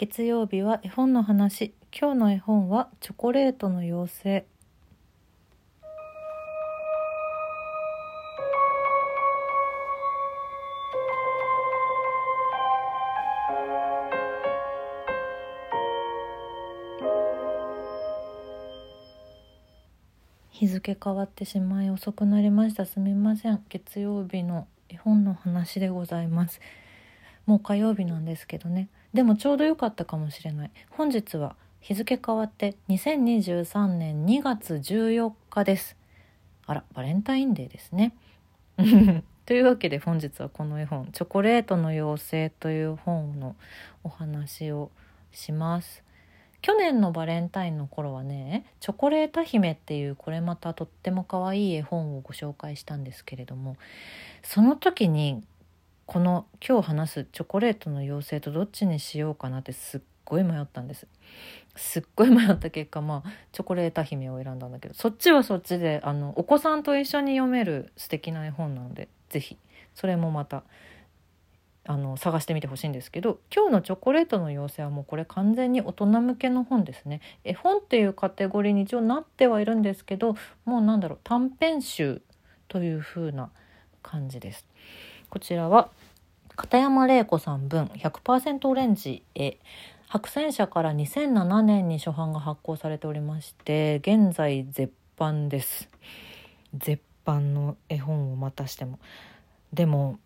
月曜日は絵本の話。今日の絵本はチョコレートの妖精。日付変わってしまい遅くなりました。すみません。月曜日の絵本の話でございます。もう火曜日なんですけどね。でもちょうど良かったかもしれない。本日は日付変わって2023年2月14日です。あらバレンタインデーですね。というわけで本日はこの絵本「チョコレートの妖精」という本のお話をします。去年のバレンタインの頃はね「チョコレート姫」っていうこれまたとっても可愛い絵本をご紹介したんですけれどもその時にこの今日話すチョコレートの妖精とどっちにしようかなってすっごい迷ったんですすっごい迷った結果まあチョコレート姫を選んだんだけどそっちはそっちであのお子さんと一緒に読める素敵な絵本なので是非それもまたあの探してみてほしいんですけど今日の「チョコレートの妖精」はもうこれ完全に大人向けの本ですね。絵本っていうカテゴリーに一応なってはいるんですけどもうなんだろう短編集という風な感じです。こちらは片山玲子さん分100%オレンジへ白戦車から2007年に初版が発行されておりまして現在絶版です。絶版の絵本をまたしても。でも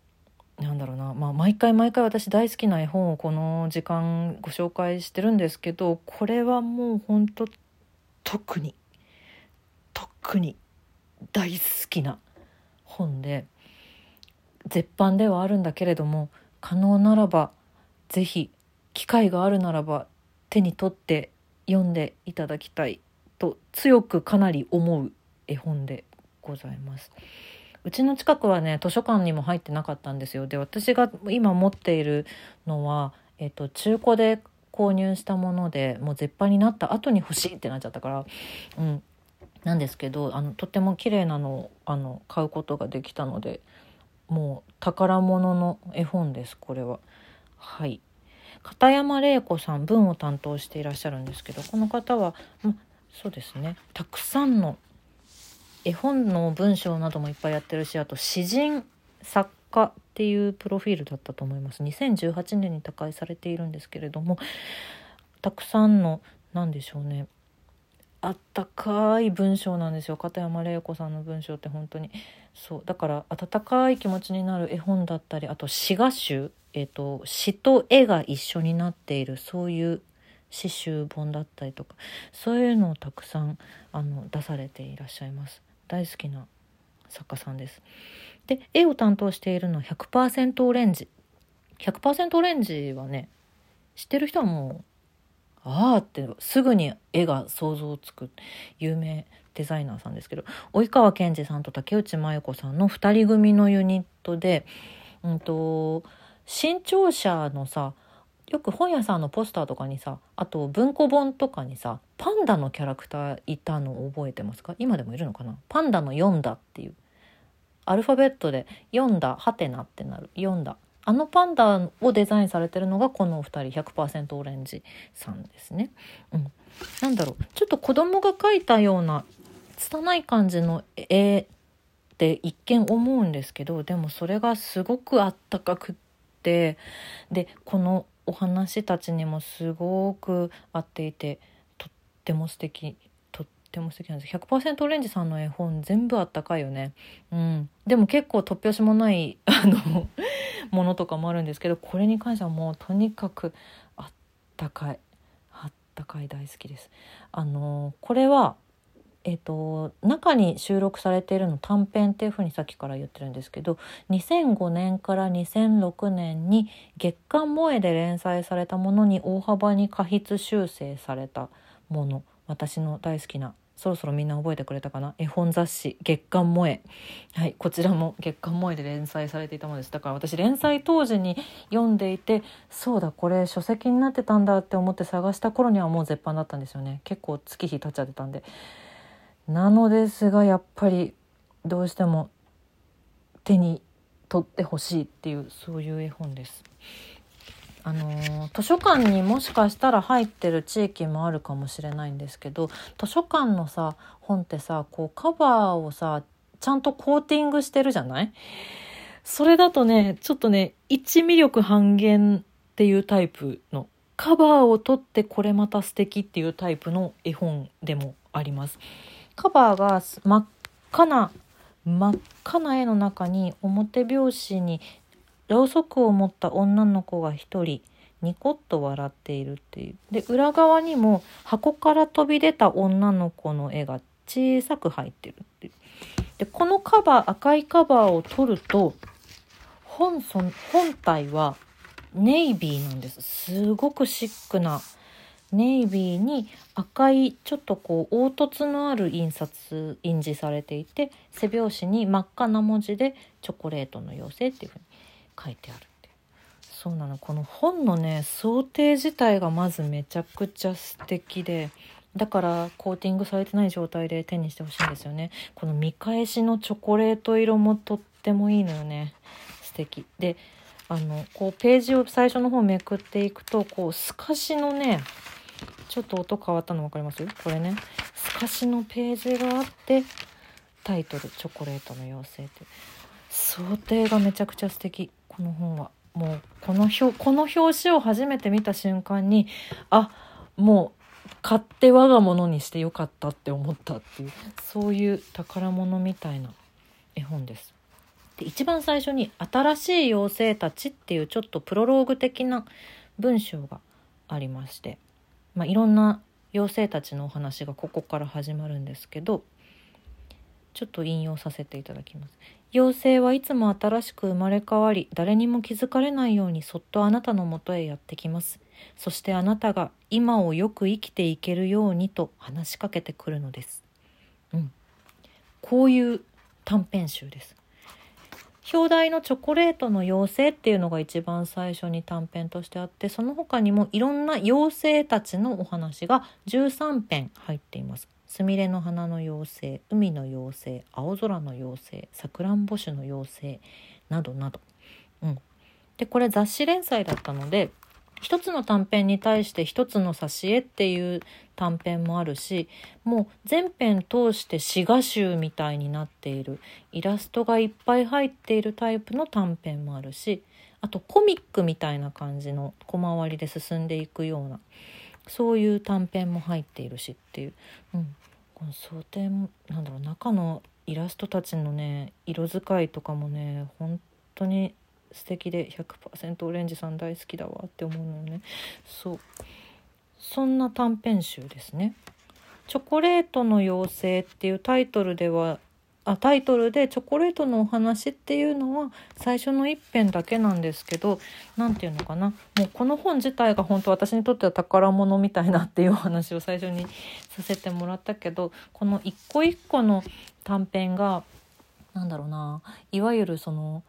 なんだろうな、まあ、毎回毎回私大好きな絵本をこの時間ご紹介してるんですけどこれはもう本当特に特に大好きな本で絶版ではあるんだけれども可能ならば是非機会があるならば手に取って読んでいただきたいと強くかなり思う絵本でございます。うちの近くはね図書館にも入ってなかったんですよで私が今持っているのは、えっと、中古で購入したものでもう絶版になった後に欲しいってなっちゃったから、うん、なんですけどあのとっても綺麗なのをあの買うことができたのでもう宝物の絵本ですこれは。はい。片山玲子さん文を担当していらっしゃるんですけどこの方は、ま、そうですね。たくさんの絵本の文章などもいっぱいやってるしあと詩人作家っていうプロフィールだったと思います。2018年に他界されているんですけれどもたくさんの何でしょうね。あったかい文章なんですよ片山玲子さんの文章って本当にそうだから温かい気持ちになる絵本だったりあと詩画集、えーと、詩と絵が一緒になっているそういう詩集本だったりとかそういうのをたくさんあの出されていらっしゃいます。大好きな作家さんです。で絵を担当しているのは100%オレンジ。100%オレンジはね知ってる人はもうああってすぐに絵が想像つく。有名デザイナーさんですけど。及川健二さんと竹内真由子さんの2人組のユニットで、うんと新潮社のさよく本屋さんのポスターとかにさあと文庫本とかにさパンダのキャラクターいたの覚えてますか？今でもいるのかな？パンダの読んだっていう。アルファベットで読んだはてなってなる。読んだあのパンダをデザインされてるのがこのお二人100%オレンジさんですね。うん、なんだろう。ちょっと子供が描いたような拙い感じの絵って一見思うんですけどでもそれがすごくあったかくってでこのお話たちにもすごく合っていてとっても素敵。っても素敵なんです100%オレンジさんの絵本全部あったかいよね。うん。でも結構突拍子もない あのものとかもあるんですけどこれに関してはもうとにかくあったかい。あったかい大好きです。あのこれはえーと、中に収録されているの短編っていうふうにさっきから言ってるんですけど2005年から2006年に月刊萌えで連載されたものに大幅に過筆修正されたもの。私の大好きなそろそろみんな覚えてくれたかな？絵本雑誌月刊萌え。はいこちらも月刊萌えで連載されていたものです。だから私連載当時に読んでいてそうだこれ書籍になってたんだって思って探した頃にはもう絶版だったんですよね。結構月日経っちゃってたんで。なのですがやっぱりどうしても手に取ってほしいっていうそういう絵本です。あの図書館にもしかしたら入ってる地域もあるかもしれないんですけど図書館のさ本ってさこうカバーをさちゃんとコーティングしてるじゃない？それだとねちょっとね一味力半減っていうタイプのカバーを取ってこれまた素敵っていうタイプの絵本でもあります。カバーが真っ赤な真っ赤な絵の中に表表紙にろうそくを持った女の子が一人ニコッと笑っているっていう。で裏側にも箱から飛び出た女の子の絵が小さく入ってるっていう。でこのカバー赤いカバーを取ると本そ本体はネイビーなんです。すごくシックなネイビーに赤いちょっとこう凹凸のある印刷印字されていて背表紙に真っ赤な文字で「チョコレートの妖精」っていうふうに書いてあるって。そうなの。この本のね想定自体がまずめちゃくちゃ素敵でだからコーティングされてない状態で手にしてほしいんですよね。この見返しのチョコレート色もとってもいいのよね。素敵。であのこうページを最初の方めくっていくとこう透かしのねちょっと音変わったの分かります？これね。透かしのページがあってタイトル「チョコレートの妖精」って。想定がめちゃくちゃ素敵この本はもうこの表この表紙を初めて見た瞬間にあもう買って我が物にしてよかったって思ったっていうそういう宝物みたいな絵本です。で一番最初に「新しい妖精たち」っていうちょっとプロローグ的な文章がありまして、まあ、いろんな妖精たちのお話がここから始まるんですけどちょっと引用させていただきます。妖精はいつも新しく生まれ変わり誰にも気づかれないようにそっとあなたのもとへやってきます。そしてあなたが今をよく生きていけるようにと話しかけてくるのです。うん。こういう短編集です。表題の「チョコレートの妖精」っていうのが一番最初に短編としてあってその他にもいろんな妖精たちのお話が13編入っています。すみれの花の妖精海の妖精青空の妖精さくらんぼ種の妖精などなど、うん、でこれ雑誌連載だったので一つの短編に対して一つの挿絵っていう短編もあるしもう全編通して詩画集みたいになっている。イラストがいっぱい入っているタイプの短編もあるしあとコミックみたいな感じの小回りで進んでいくようなそういう短編も入っているしっていう、うん、この想定もなんだろう中のイラストたちのね色使いとかもね本当に素敵で100%オレンジさん大好きだわって思うのよね。そう。そんな短編集ですね「チョコレートの妖精」っていうタイトルではあタイトルで「チョコレートのお話」っていうのは最初の一編だけなんですけど何て言うのかな。もうこの本自体が本当私にとっては宝物みたいなっていうお話を最初にさせてもらったけどこの一個一個の短編が何だろうな。いわゆるその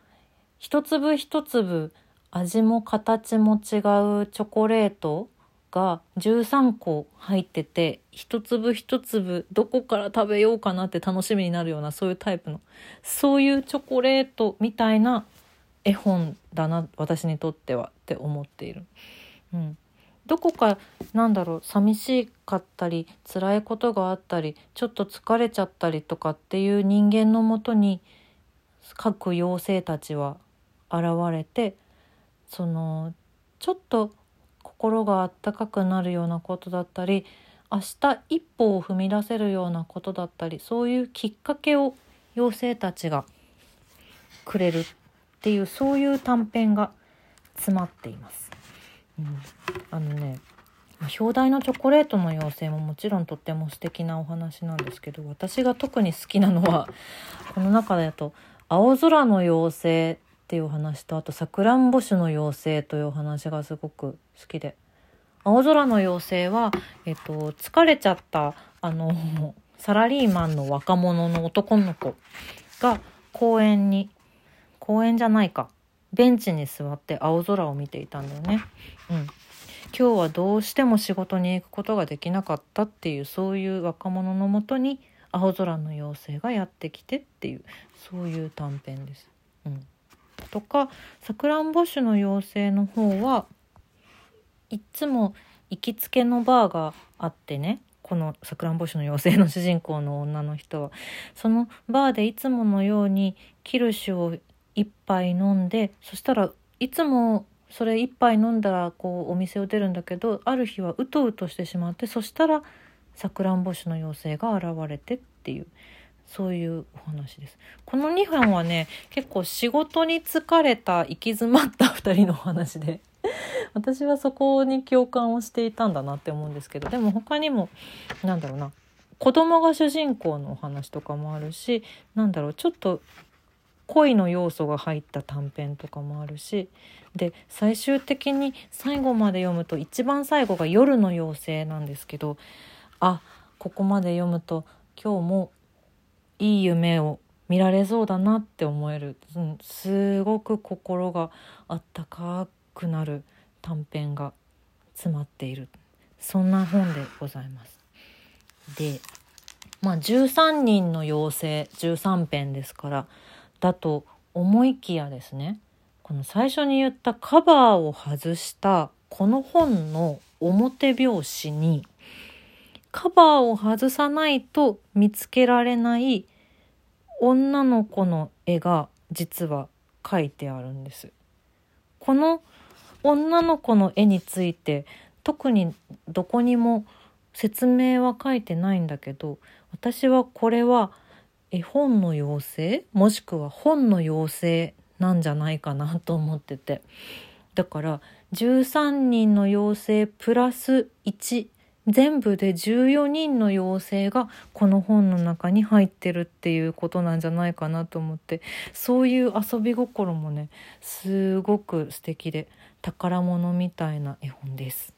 一粒一粒味も形も違うチョコレートが13個入ってて一粒一粒どこから食べようかなって楽しみになるようなそういうタイプのそういうチョコレートみたいな絵本だな私にとってはって思っている。うんどこかなんだろう寂しかったり辛いことがあったりちょっと疲れちゃったりとかっていう人間のもとに各妖精たちは現れてそのちょっと心があったかくなるようなことだったり明日一歩を踏み出せるようなことだったりそういうきっかけを妖精たちがくれるっていうそういう短編が詰まっています。うん、あのね表題のチョコレートの妖精ももちろんとっても素敵なお話なんですけど私が特に好きなのはこの中だと「青空の妖精」っていう話とあと「さくらんぼ種の妖精」というお話がすごく好きで青空の妖精は、えっと、疲れちゃったあのサラリーマンの若者の男の子が公園に公園じゃないかベンチに座って青空を見ていたんだよね。うん今日はどうしても仕事に行くことができなかったっていうそういう若者のもとに青空の妖精がやってきてっていうそういう短編です。うん、とかさくらんぼ種の妖精の方はいっつも行きつけのバーがあってねこのさくらんぼ市の妖精の主人公の女の人は。そのバーでいつものようにキルシュを一杯飲んでそしたらいつもそれ一杯飲んだらこうお店を出るんだけどある日はうとうとしてしまってそしたらさくらんぼ市の妖精が現れてっていう。そういうお話です。この2本はね結構仕事に疲れた行き詰まった2人のお話で 私はそこに共感をしていたんだなって思うんですけどでも他にもなんだろうな子供が主人公のお話とかもあるしなんだろうちょっと恋の要素が入った短編とかもあるしで最終的に最後まで読むと一番最後が「夜の妖精」なんですけどあここまで読むと今日もいい夢を見られそうだなって思える、うん、すごく心があったかくなる短編が詰まっているそんな本でございます。でまあ13人の妖精13編ですからだと思いきやですねこの最初に言ったカバーを外したこの本の表表紙にカバーを外さないと見つけられない女の子の絵が実は描いてあるんです。この女の子の絵について特にどこにも説明は書いてないんだけど私はこれは絵本の妖精？もしくは本の妖精なんじゃないかなと思っててだから13人の妖精プラス1全部で14人の妖精がこの本の中に入ってるっていうことなんじゃないかなと思ってそういう遊び心もねすごく素敵で宝物みたいな絵本です。